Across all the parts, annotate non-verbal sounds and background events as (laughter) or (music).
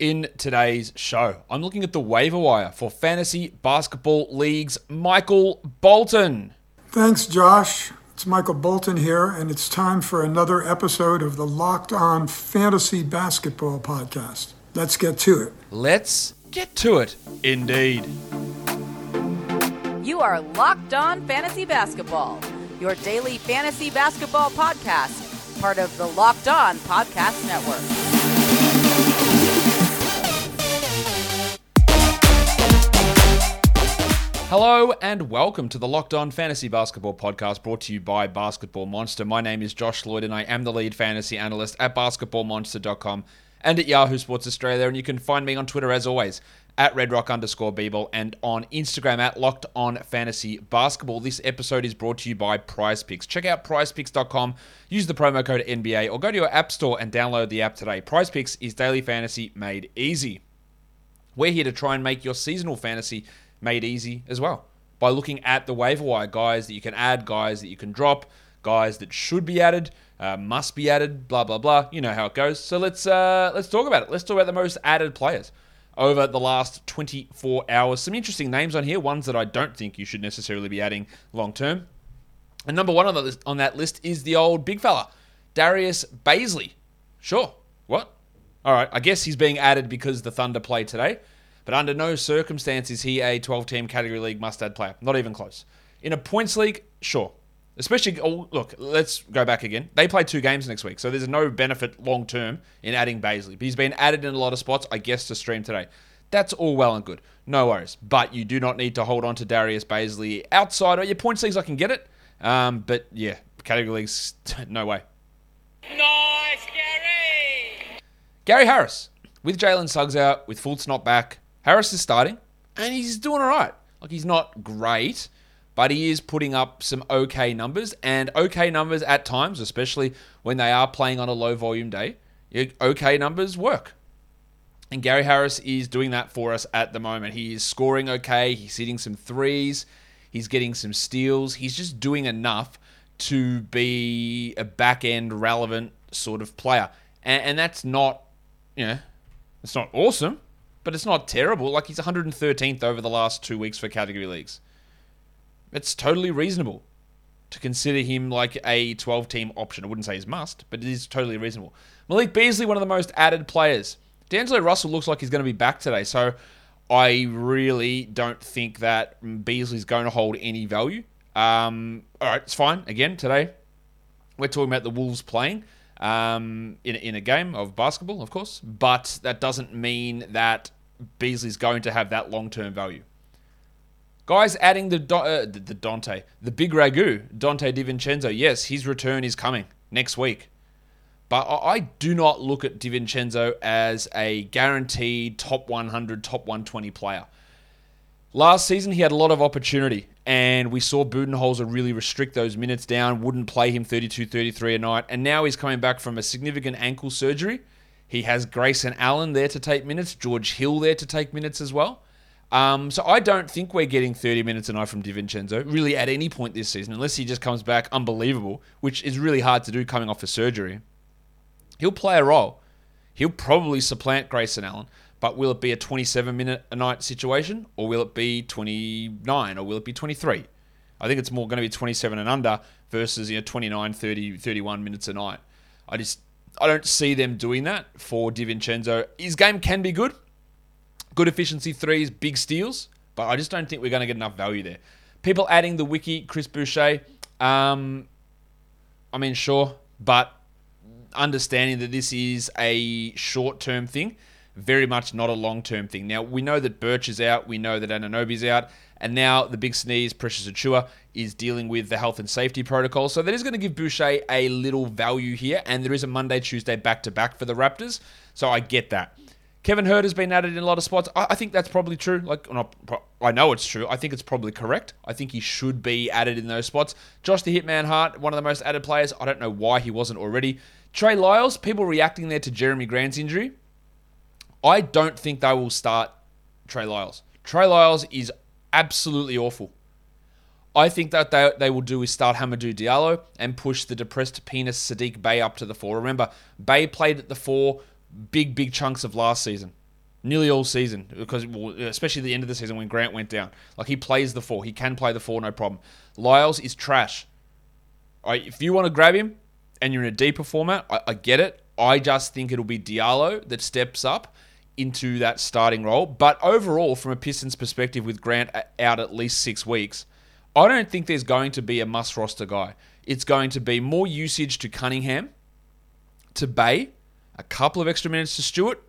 in today's show. I'm looking at the waiver wire for fantasy basketball leagues. Michael Bolton. Thanks, Josh. It's Michael Bolton here, and it's time for another episode of the Locked On Fantasy Basketball Podcast. Let's get to it. Let's get to it, indeed. You are Locked On Fantasy Basketball, your daily fantasy basketball podcast, part of the Locked On Podcast Network. Hello and welcome to the Locked On Fantasy Basketball Podcast brought to you by Basketball Monster. My name is Josh Lloyd and I am the lead fantasy analyst at basketballmonster.com and at Yahoo Sports Australia. And you can find me on Twitter as always at redrock underscore BBall and on Instagram at Locked On Fantasy Basketball. This episode is brought to you by Prize Picks. Check out prizepicks.com, use the promo code NBA or go to your app store and download the app today. Prize Picks is daily fantasy made easy. We're here to try and make your seasonal fantasy made easy as well by looking at the waiver wire guys that you can add, guys that you can drop, guys that should be added, uh, must be added, blah blah blah. You know how it goes. So let's uh, let's talk about it. Let's talk about the most added players over the last 24 hours. Some interesting names on here, ones that I don't think you should necessarily be adding long term. And number one on, the list, on that list is the old big fella, Darius Bazley. Sure. What? All right. I guess he's being added because the Thunder play today. But under no circumstance is he a 12 team category league must add player. Not even close. In a points league, sure. Especially, oh, look, let's go back again. They play two games next week, so there's no benefit long term in adding Bazley. But he's been added in a lot of spots, I guess, to stream today. That's all well and good. No worries. But you do not need to hold on to Darius Bazley outside of your points leagues. I can get it. Um, but yeah, category leagues, (laughs) no way. Nice, Gary! Gary Harris with Jalen Suggs out, with Fultz not back. Harris is starting, and he's doing all right. Like he's not great, but he is putting up some okay numbers, and okay numbers at times, especially when they are playing on a low volume day. Okay numbers work. And Gary Harris is doing that for us at the moment. He is scoring okay. He's hitting some threes. He's getting some steals. He's just doing enough to be a back end relevant sort of player. And, and that's not, you know, it's not awesome but it's not terrible. Like he's 113th over the last two weeks for category leagues. It's totally reasonable to consider him like a 12 team option. I wouldn't say he's must, but it is totally reasonable. Malik Beasley, one of the most added players. D'Angelo Russell looks like he's going to be back today, so I really don't think that Beasley's going to hold any value. Um, all right, it's fine. Again, today we're talking about the Wolves playing um, in, in a game of basketball, of course, but that doesn't mean that Beasley's going to have that long term value. Guys, adding the, uh, the, the Dante, the big ragu, Donte DiVincenzo. Yes, his return is coming next week. But I do not look at DiVincenzo as a guaranteed top 100, top 120 player. Last season, he had a lot of opportunity, and we saw Budenholzer really restrict those minutes down, wouldn't play him 32 33 a night, and now he's coming back from a significant ankle surgery. He has Grayson Allen there to take minutes, George Hill there to take minutes as well. Um, so I don't think we're getting 30 minutes a night from DiVincenzo, really at any point this season, unless he just comes back unbelievable, which is really hard to do coming off a surgery. He'll play a role. He'll probably supplant Grayson Allen. But will it be a 27 minute a night situation or will it be 29 or will it be 23? I think it's more going to be 27 and under versus you know 29, 30, 31 minutes a night. I just I don't see them doing that for DiVincenzo. His game can be good. Good efficiency threes, big steals, but I just don't think we're going to get enough value there. People adding the wiki, Chris Boucher. Um, I mean, sure, but understanding that this is a short term thing very much not a long term thing. Now, we know that Birch is out, we know that Anunoby's out, and now the big sneeze, Precious Achiuwa, is dealing with the health and safety protocol. So that is going to give Boucher a little value here, and there is a Monday, Tuesday back to back for the Raptors. So I get that. Kevin Huerter has been added in a lot of spots. I, think that's probably true. Like, not, I know it's true. I think it's probably correct. I think he should be added in those spots. Josh the Hitman Hart, one of the most added players. I don't know why he wasn't already. Trey Lyles, people reacting there to Jerami Grant's injury. I don't think they will start Trey Lyles. Trey Lyles is absolutely awful. I think that they, they will do is start Hamidou Diallo and push the depressed penis Saddiq Bey up to the four. Remember, Bey played at the four big, big chunks of last season. nearly all season because especially the end of the season when Grant went down. Like he plays the four, he can play the four, no problem. Lyles is trash. All right, if you want to grab him and you're in a deeper format, I, I get it. I just think it'll be Diallo that steps up into that starting role. But overall, from a Pistons perspective, with Grant out at least six weeks, I don't think there's going to be a must roster guy. It's going to be more usage to Cunningham, to Bey, a couple of extra minutes to Stewart.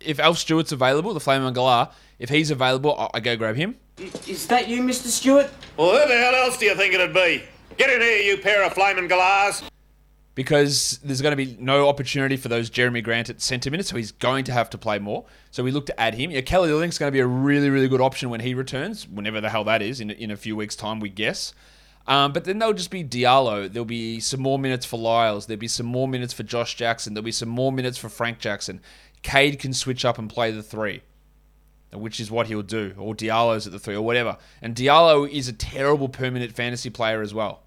If Alf Stewart's available, the Flame Galah, if he's available, I, I go grab him. Is that you, Mr. Stewart? Well, who the hell else do you think it'd be? Get in here, you pair of flaming galahs. Because there's going to be no opportunity for those Jerami Grant at centre minutes, so he's going to have to play more. So we look to add him. Yeah, Kelly Olynyk's going to be a really, really good option when he returns, whenever the hell that is, in, in a few weeks' time, we guess. Um, but then there'll just be Diallo. There'll be some more minutes for Lyles. There'll be some more minutes for Josh Jackson. There'll be some more minutes for Frank Jackson. Cade can switch up and play the three, which is what he'll do, or Diallo's at the three, or whatever. And Diallo is a terrible permanent fantasy player as well.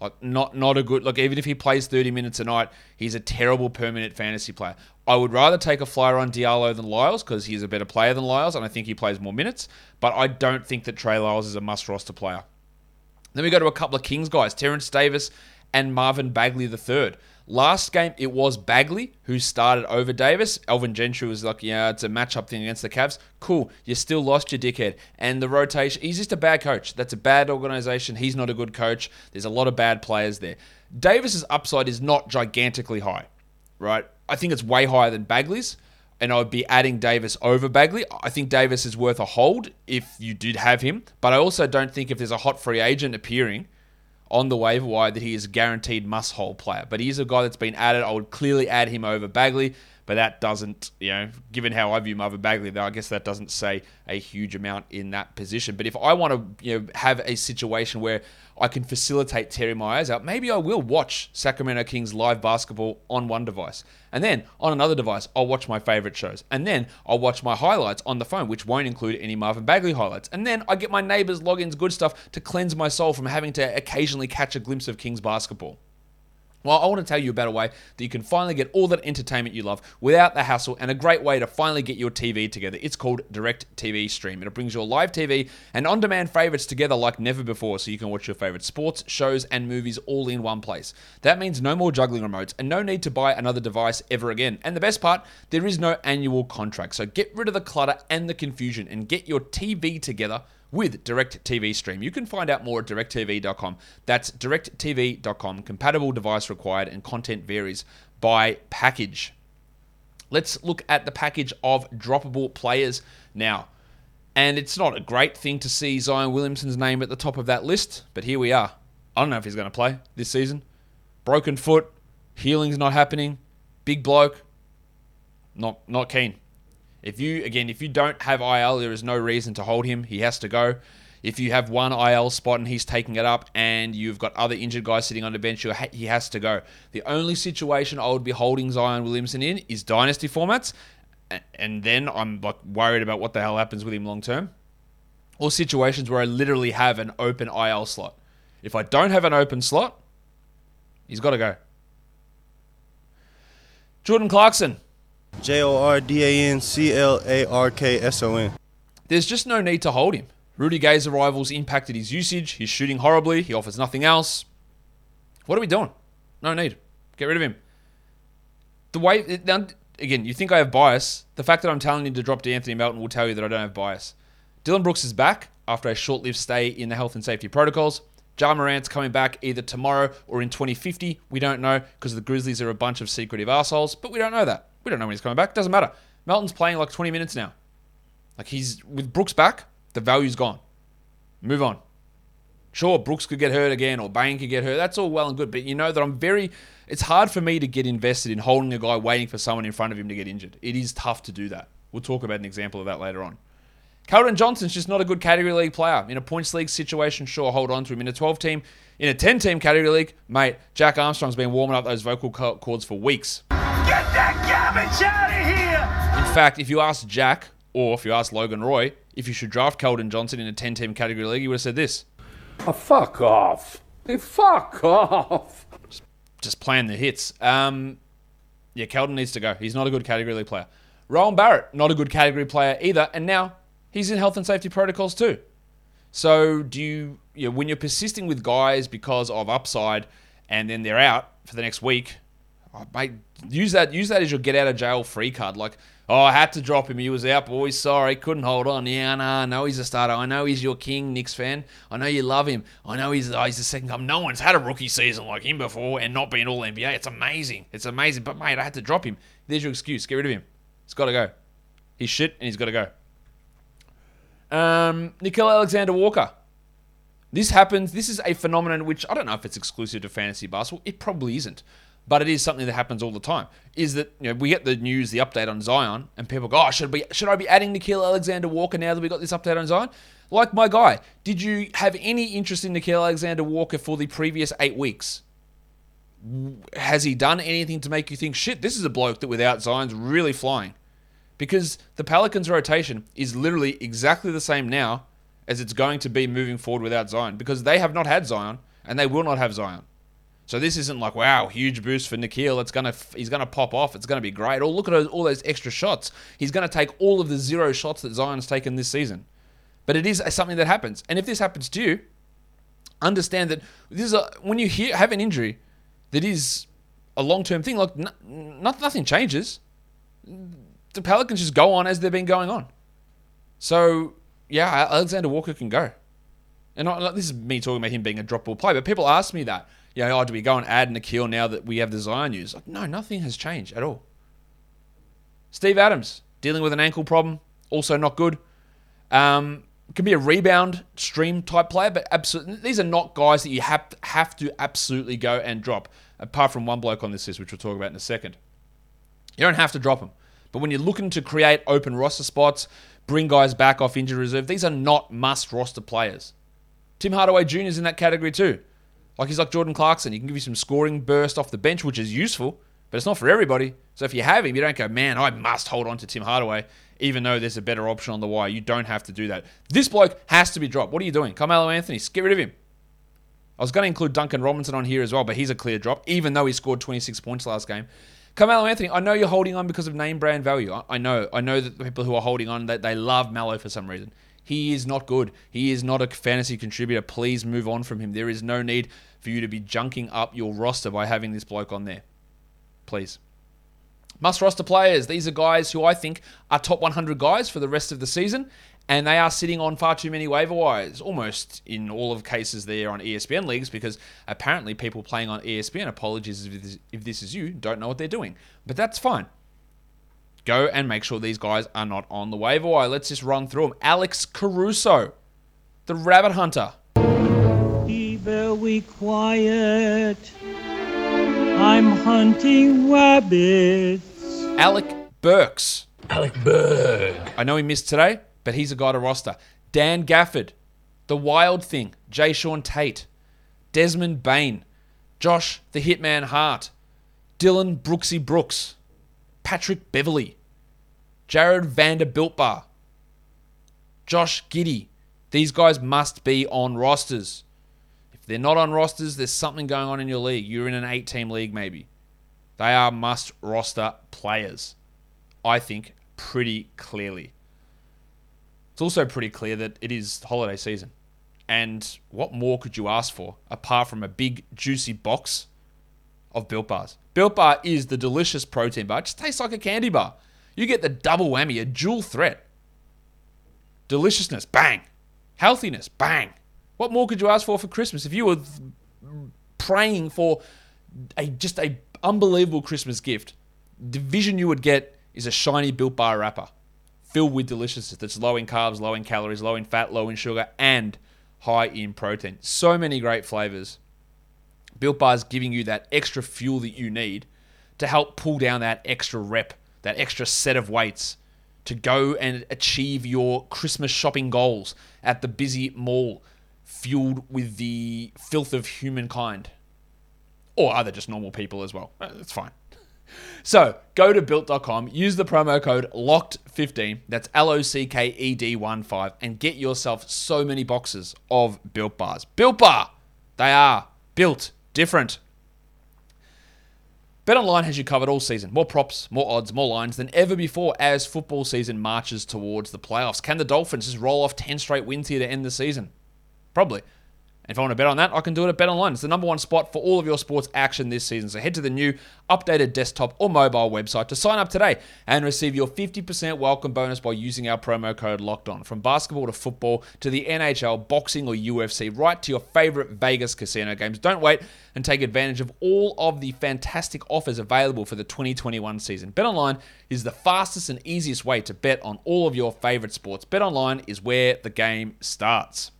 Like not not a good look. even if he plays 30 minutes a night, he's a terrible permanent fantasy player. I would rather take a flyer on Diallo than Lyles because he's a better player than Lyles and I think he plays more minutes. But I don't think that Trey Lyles is a must roster player. Then we go to a couple of Kings guys, Terence Davis and Marvin Bagley III. Last game, it was Bagley who started over Davis. Alvin Gentry was like, yeah, it's a matchup thing against the Cavs. Cool. You still lost your dickhead. And the rotation, he's just a bad coach. That's a bad organization. He's not a good coach. There's a lot of bad players there. Davis's upside is not gigantically high, right? I think it's way higher than Bagley's. And I would be adding Davis over Bagley. I think Davis is worth a hold if you did have him. But I also don't think if there's a hot free agent appearing on the waiver wire that he is a guaranteed must hold player. But he's a guy that's been added. I would clearly add him over Bagley, but that doesn't, you know, given how I view Marvin Bagley, though, I guess that doesn't say a huge amount in that position. But if I want to, you know, have a situation where I can facilitate Terry Myers out, maybe I will watch Sacramento Kings live basketball on one device. And then on another device, I'll watch my favorite shows. And then I'll watch my highlights on the phone, which won't include any Marvin Bagley highlights. And then I get my neighbors' logins, good stuff to cleanse my soul from having to occasionally catch a glimpse of Kings basketball. Well, I want to tell you about a way that you can finally get all that entertainment you love without the hassle and a great way to finally get your TV together. It's called Direct TV Stream. It brings your live TV and on demand favorites together like never before so you can watch your favorite sports, shows, and movies all in one place. That means no more juggling remotes and no need to buy another device ever again. And the best part, there is no annual contract. So get rid of the clutter and the confusion and get your TV together with DirecTV Stream. You can find out more at directv.com. That's directv.com. Compatible device required and content varies by package. Let's look at the package of droppable players now. And it's not a great thing to see Zion Williamson's name at the top of that list, but here we are. I don't know if he's going to play this season. Broken foot, healing's not happening, big bloke, not not keen. If you again, if you don't have IL, there is no reason to hold him. He has to go. If you have one IL spot and he's taking it up, and you've got other injured guys sitting on the bench, he has to go. The only situation I would be holding Zion Williamson in is dynasty formats, and then I'm like worried about what the hell happens with him long term. Or situations where I literally have an open IL slot. If I don't have an open slot, he's got to go. Jordan Clarkson, J O R D A N C L A R K S O N. There's just no need to hold him. Rudy Gay's arrivals impacted his usage. He's shooting horribly. He offers nothing else. What are we doing? No need. Get rid of him. The way now, again, you think I have bias. The fact that I'm telling you to drop De'Anthony Melton will tell you that I don't have bias. Dillon Brooks is back after a short-lived stay in the health and safety protocols. Ja Morant's coming back either tomorrow or in 2050. We don't know because the Grizzlies are a bunch of secretive assholes, but we don't know that. We don't know when he's coming back. Doesn't matter. Melton's playing like 20 minutes now. Like he's with Brooks back, the value's gone. Move on. Sure, Brooks could get hurt again or Bane could get hurt. That's all well and good, but you know that I'm very. It's hard for me to get invested in holding a guy waiting for someone in front of him to get injured. It is tough to do that. We'll talk about an example of that later on. Keldon Johnson's just not a good category league player. In a points league situation, sure, hold on to him. In a 12 team, in a 10 team category league, mate, Jack Armstrong's been warming up those vocal cords for weeks. That garbage out of here! In fact, if you ask Jack, or if you ask Logan Roy, if you should draft Keldon Johnson in a 10 team category league, he would have said this. Oh, fuck off. Fuck off. Just playing the hits. Um, yeah, Keldon needs to go. He's not a good category league player. Rowan Barrett, not a good category player either, and now he's in health and safety protocols too. So do you, you know, when you're persisting with guys because of upside and then they're out for the next week, oh, mate, use that use that as your get out of jail free card. Like, oh, I had to drop him. He was out, boys. Sorry, couldn't hold on. Yeah, nah, I know he's a starter. I know he's your king, Knicks fan. I know you love him. I know he's oh, he's the second come. No one's had a rookie season like him before and not been all NBA. It's amazing. It's amazing. But mate, I had to drop him. There's your excuse. Get rid of him. He's got to go. He's shit and he's got to go. Um, Nickeil Alexander Walker. This happens. This is a phenomenon which I don't know if it's exclusive to fantasy basketball. It probably isn't, but it is something that happens all the time. Is that you know we get the news, the update on Zion, and people go, "Oh, should be should I be adding Nickeil Alexander Walker now that we got this update on Zion?" Like my guy, did you have any interest in Nickeil Alexander Walker for the previous eight weeks? Has he done anything to make you think, "Shit, this is a bloke that without Zion's really flying"? because the Pelicans' rotation is literally exactly the same now as it's going to be moving forward without Zion because they have not had Zion and they will not have Zion. So this isn't like wow, huge boost for Nickeil. It's gonna he's gonna pop off. It's gonna be great. Or look at all those extra shots. He's gonna take all of the zero shots that Zion's taken this season. But it is uh, something that happens. And if this happens to you, understand that this is a, when you hear, have an injury that is a long term thing. Like nothing changes the Pelicans just go on as they've been going on. So yeah, Alexander Walker can go. And not, this is me talking about him being a drop ball play, but people ask me that. Yeah, oh, do we go and add Nickeil now that we have the Zion news? Like, no, nothing has changed at all. Steve Adams dealing with an ankle problem, also not good. Um, can be a rebound stream type player, but absolutely these are not guys that you have have to absolutely go and drop. Apart from one bloke on this list, which we'll talk about in a second, you don't have to drop them. But when you're looking to create open roster spots, bring guys back off injury reserve, these are not must roster players. Tim Hardaway Jr. is in that category too. Like he's like Jordan Clarkson. He can give you some scoring burst off the bench, which is useful, but it's not for everybody. So if you have him, you don't go, man, I must hold on to Tim Hardaway, even though there's a better option on the wire. You don't have to do that. This bloke has to be dropped. What are you doing? Carmelo Anthony, get rid of him. I was going to include Duncan Robinson on here as well, but he's a clear drop, even though he scored 26 points last game. Carmelo Anthony, I know you're holding on because of name brand value. I, know. I know that the people who are holding on that they love Melo for some reason. He is not good. He is not a fantasy contributor. Please move on from him. There is no need for you to be junking up your roster by having this bloke on there. Please. Must roster players. These are guys who I think are top 100 guys for the rest of the season and they are sitting on far too many waiver wires. Almost in all of cases, they're on ESPN leagues because apparently people playing on ESPN, apologies if this, if this is you, don't know what they're doing. But that's fine. Go and make sure these guys are not on the waiver wire. Let's just run through them. Alex Caruso, the rabbit hunter. Be very quiet. I'm hunting rabbits. Alec Burks. Alec Burke. I know he missed today but he's a guy to roster. Dan Gafford, The Wild Thing, Jae'Sean Tate, Desmond Bane, Josh the Hitman Hart, Dillon Brooksy Brooks, Patrick Beverley, Jared Vanderbilt Bar, Josh Giddey. These guys must be on rosters. If they're not on rosters, there's something going on in your league. You're in an eight team league, maybe. They are must roster players. I think pretty clearly. It's also pretty clear that it is holiday season. And what more could you ask for apart from a big, juicy box of Built Bars? Built Bar is the delicious protein bar. It just tastes like a candy bar. You get the double whammy, a dual threat. Deliciousness, bang. Healthiness, bang. What more could you ask for for Christmas? If you were praying for a just a unbelievable Christmas gift, the vision you would get is a shiny Built Bar wrapper filled with deliciousness that's low in carbs, low in calories, low in fat, low in sugar, and high in protein. So many great flavors. Built Bar is giving you that extra fuel that you need to help pull down that extra rep, that extra set of weights to go and achieve your Christmas shopping goals at the busy mall, fueled with the filth of humankind. Or other just normal people as well. Uh, that's fine. (laughs) So go to built.com, use the promo code LOCKED15, that's L O C K E D 1 5, and get yourself so many boxes of built bars. Built bar! They are built different. BetOnline has you covered all season. More props, more odds, more lines than ever before as football season marches towards the playoffs. Can the Dolphins just roll off 10 straight wins here to end the season? Probably. And if I want to bet on that, I can do it at BetOnline. It's the number one spot for all of your sports action this season. So head to the new updated desktop or mobile website to sign up today and receive your 50% welcome bonus by using our promo code locked on. From basketball to football to the NHL, boxing, or UFC, right to your favorite Vegas casino games. Don't wait and take advantage of all of the fantastic offers available for the 2021 season. BetOnline is the fastest and easiest way to bet on all of your favorite sports. BetOnline is where the game starts.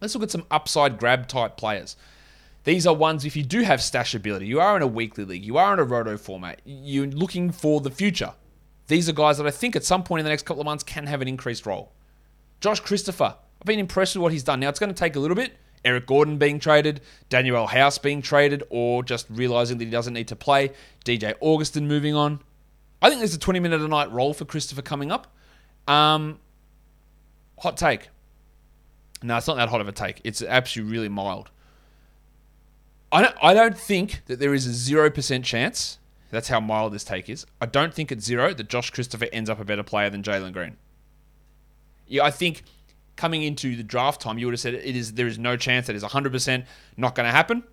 Let's look at some upside grab type players. These are ones, if you do have stash ability, you are in a weekly league, you are in a roto format, you're looking for the future. These are guys that I think at some point in the next couple of months can have an increased role. Josh Christopher, I've been impressed with what he's done. Now, it's going to take a little bit. Eric Gordon being traded, Danuel House being traded, or just realizing that he doesn't need to play, DJ Augustin moving on. I think there's a 20 minute a night role for Christopher coming up. Um, hot take. No, it's not that hot of a take. It's actually really mild. I don't, I don't think that there is a 0% chance, that's how mild this take is. I don't think it's zero that Josh Christopher ends up a better player than Jalen Green. Yeah, I think coming into the draft time, you would have said it is there is no chance that is 100% not going to happen.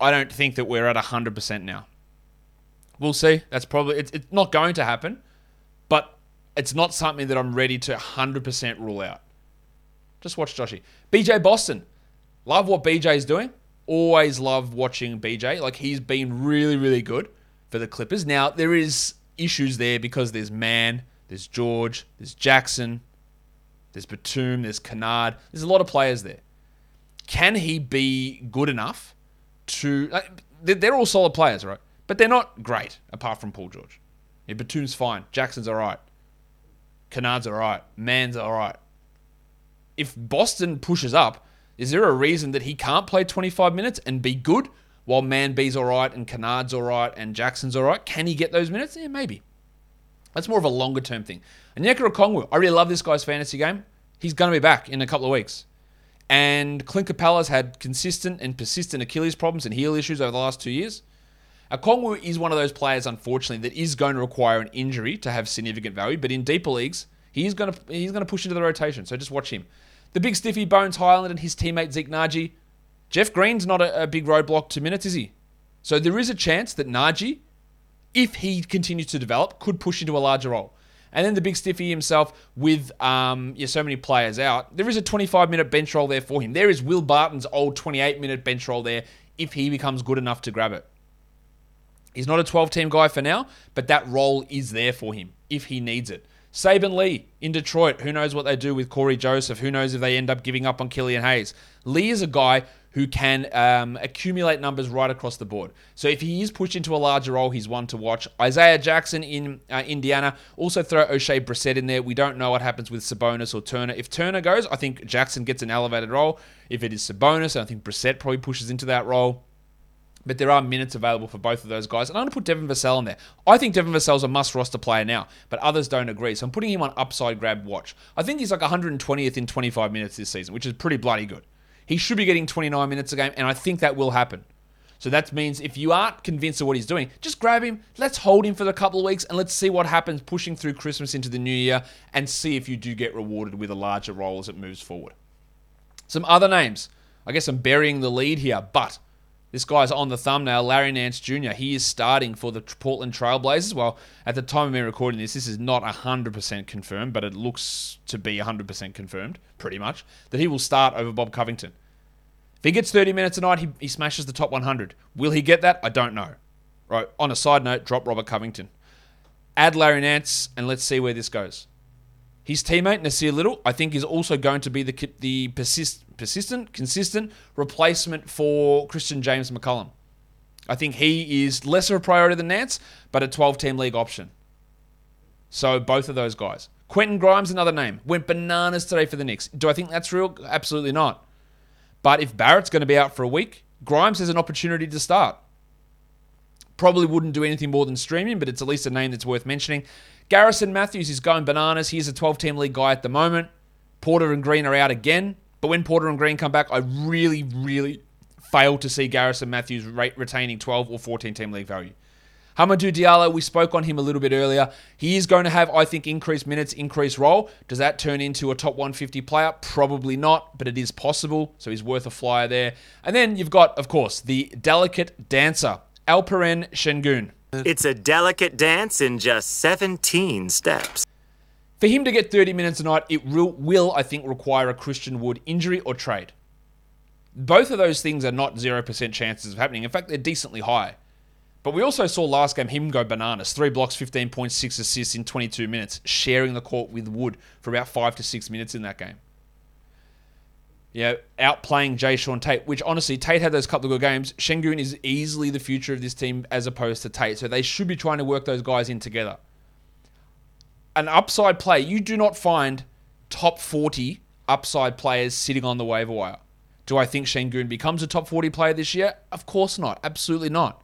I don't think that we're at 100% now. We'll see. That's probably, it's, it's not going to happen, but it's not something that I'm ready to 100% rule out. Just watch Joshy. BJ Boston. Love what BJ is doing. Always love watching BJ. Like he's been really, really good for the Clippers. Now there is issues there because there's Mann, there's George, there's Jackson, there's Batum, there's Kennard. There's a lot of players there. Can he be good enough to? Like, they're all solid players, right? But they're not great apart from Paul George. Yeah, Batum's fine. Jackson's all right. Kennard's all right. Mann's all right if Boston pushes up, is there a reason that he can't play 25 minutes and be good while Man B's all right and Kennard's all right and Jackson's all right? Can he get those minutes? Yeah, maybe. That's more of a longer term thing. Onyeka Okongwu, I really love this guy's fantasy game. He's going to be back in a couple of weeks. And Clint Capela's had consistent and persistent Achilles problems and heel issues over the last two years. Okongwu is one of those players, unfortunately, that is going to require an injury to have significant value. But in deeper leagues, he's to he's to push into the rotation. So just watch him. The big stiffy Bones Hyland and his teammate Zeke Nnaji. Jeff Green's not a, a big roadblock to minutes, is he? So there is a chance that Nnaji, if he continues to develop, could push into a larger role. And then the big stiffy himself, with um, yeah, so many players out, there is a 25 minute bench role there for him. There is Will Barton's old 28 minute bench role there if he becomes good enough to grab it. He's not a 12 team guy for now, but that role is there for him if he needs it. Saben Lee in Detroit. Who knows what they do with Cory Joseph? Who knows if they end up giving up on Killian Hayes? Lee is a guy who can um, accumulate numbers right across the board. So if he is pushed into a larger role, he's one to watch. Isaiah Jackson in uh, Indiana. Also throw Oshae Brissett in there. We don't know what happens with Sabonis or Turner. If Turner goes, I think Jackson gets an elevated role. If it is Sabonis, I think Brissett probably pushes into that role. But there are minutes available for both of those guys. And I'm going to put Devin Vassell in there. I think Devin Vassell's a must roster player now, but others don't agree. So I'm putting him on upside grab watch. I think he's like 120th in 25 minutes this season, which is pretty bloody good. He should be getting 29 minutes a game, and I think that will happen. So that means if you aren't convinced of what he's doing, just grab him. Let's hold him for a couple of weeks and let's see what happens pushing through Christmas into the new year and see if you do get rewarded with a larger role as it moves forward. Some other names. I guess I'm burying the lead here, but this guy's on the thumbnail, Larry Nance Jr. He is starting for the Portland Trailblazers. Well, at the time of me recording this, this is not 100% confirmed, but it looks to be 100% confirmed, pretty much, that he will start over Bob Covington. If he gets 30 minutes a night, he, he smashes the top 100. Will he get that? I don't know. Right. On a side note, drop Robert Covington. Add Larry Nance, and let's see where this goes. His teammate Nassir Little, I think, is also going to be the the persist, persistent, consistent replacement for Christian James McCollum. I think he is lesser of a priority than Nance, but a 12-team league option. So both of those guys. Quentin Grimes, another name, went bananas today for the Knicks. Do I think that's real? Absolutely not. But if Barrett's going to be out for a week, Grimes has an opportunity to start. Probably wouldn't do anything more than streaming, but it's at least a name that's worth mentioning. Garrison Mathews is going bananas. He's a 12 team league guy at the moment. Porter and Green are out again. But when Porter and Green come back, I really, really fail to see Garrison Mathews retaining 12 or 14 team league value. Hamidou Diallo, we spoke on him a little bit earlier. He is going to have, I think, increased minutes, increased role. Does that turn into a top 150 player? Probably not, but it is possible. So he's worth a flyer there. And then you've got, of course, the delicate dancer, Alperen Şengün. It's a delicate dance in just 17 steps. For him to get 30 minutes a night, it will, will, I think, require a Christian Wood injury or trade. Both of those things are not 0% chances of happening. In fact, they're decently high. But we also saw last game him go bananas. Three blocks, 15.6 assists in 22 minutes, sharing the court with Wood for about five to six minutes in that game. Yeah, outplaying Jae'Sean Tate, which honestly, Tate had those couple of good games. Şengün is easily the future of this team as opposed to Tate. So they should be trying to work those guys in together. An upside play, you do not find top 40 upside players sitting on the waiver wire. Do I think Şengün becomes a top 40 player this year? Of course not. Absolutely not.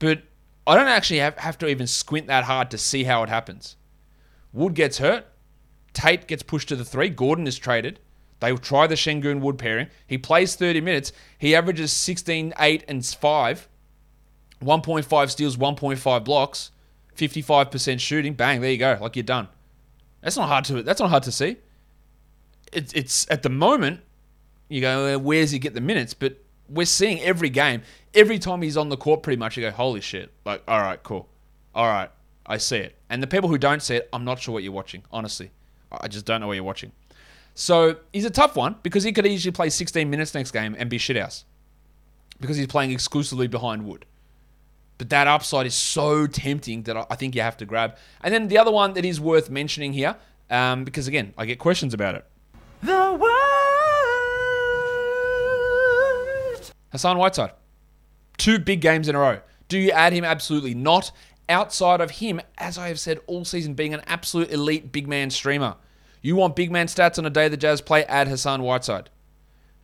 But I don't actually have, have to even squint that hard to see how it happens. Wood gets hurt. Tate gets pushed to the three. Gordon is traded. They will try the Şengün Wood pairing. He plays 30 minutes. He averages 16, 8, and 5. 1.5 steals, 1.5 blocks, 55% shooting. Bang, there you go. Like you're done. That's not hard to that's not hard to see. It's it's at the moment, you go, "Uh, where's he get the minutes? But we're seeing every game, every time he's on the court, pretty much you go, holy shit. Like, all right, cool. All right, I see it. And the people who don't see it, I'm not sure what you're watching, honestly. I just don't know what you're watching. So he's a tough one because he could easily play 16 minutes next game and be shithouse because he's playing exclusively behind Wood. But that upside is so tempting that I think you have to grab. And then the other one that is worth mentioning here, um, because again, I get questions about it. The world. Hassan Whiteside. Two big games in a row. Do you add him? Absolutely not. Outside of him, as I have said all season, being an absolute elite big man streamer. You want big man stats on a day the Jazz play, add Hassan Whiteside.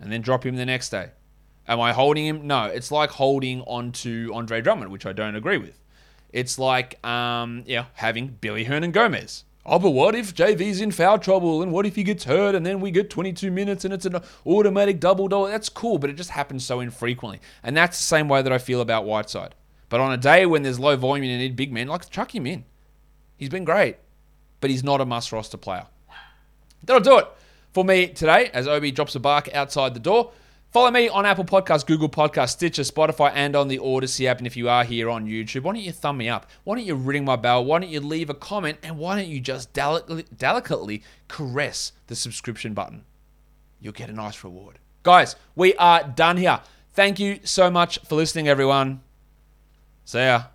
And then drop him the next day. Am I holding him? No. It's like holding onto Andre Drummond, which I don't agree with. It's like, um, yeah, having Willy Hernangomez. Oh, but what if JV's in foul trouble? And what if he gets hurt and then we get 22 minutes and it's an automatic double double? That's cool, but it just happens so infrequently. And that's the same way that I feel about Whiteside. But on a day when there's low volume and you need big men, like chuck him in. He's been great, but he's not a must roster player. That'll do it for me today as Obi drops a bark outside the door. Follow me on Apple Podcasts, Google Podcasts, Stitcher, Spotify, and on the Audacy app. And if you are here on YouTube, why don't you thumb me up? Why don't you ring my bell? Why don't you leave a comment? And why don't you just delicately, delicately caress the subscription button? You'll get a nice reward. Guys, we are done here. Thank you so much for listening, everyone. See ya.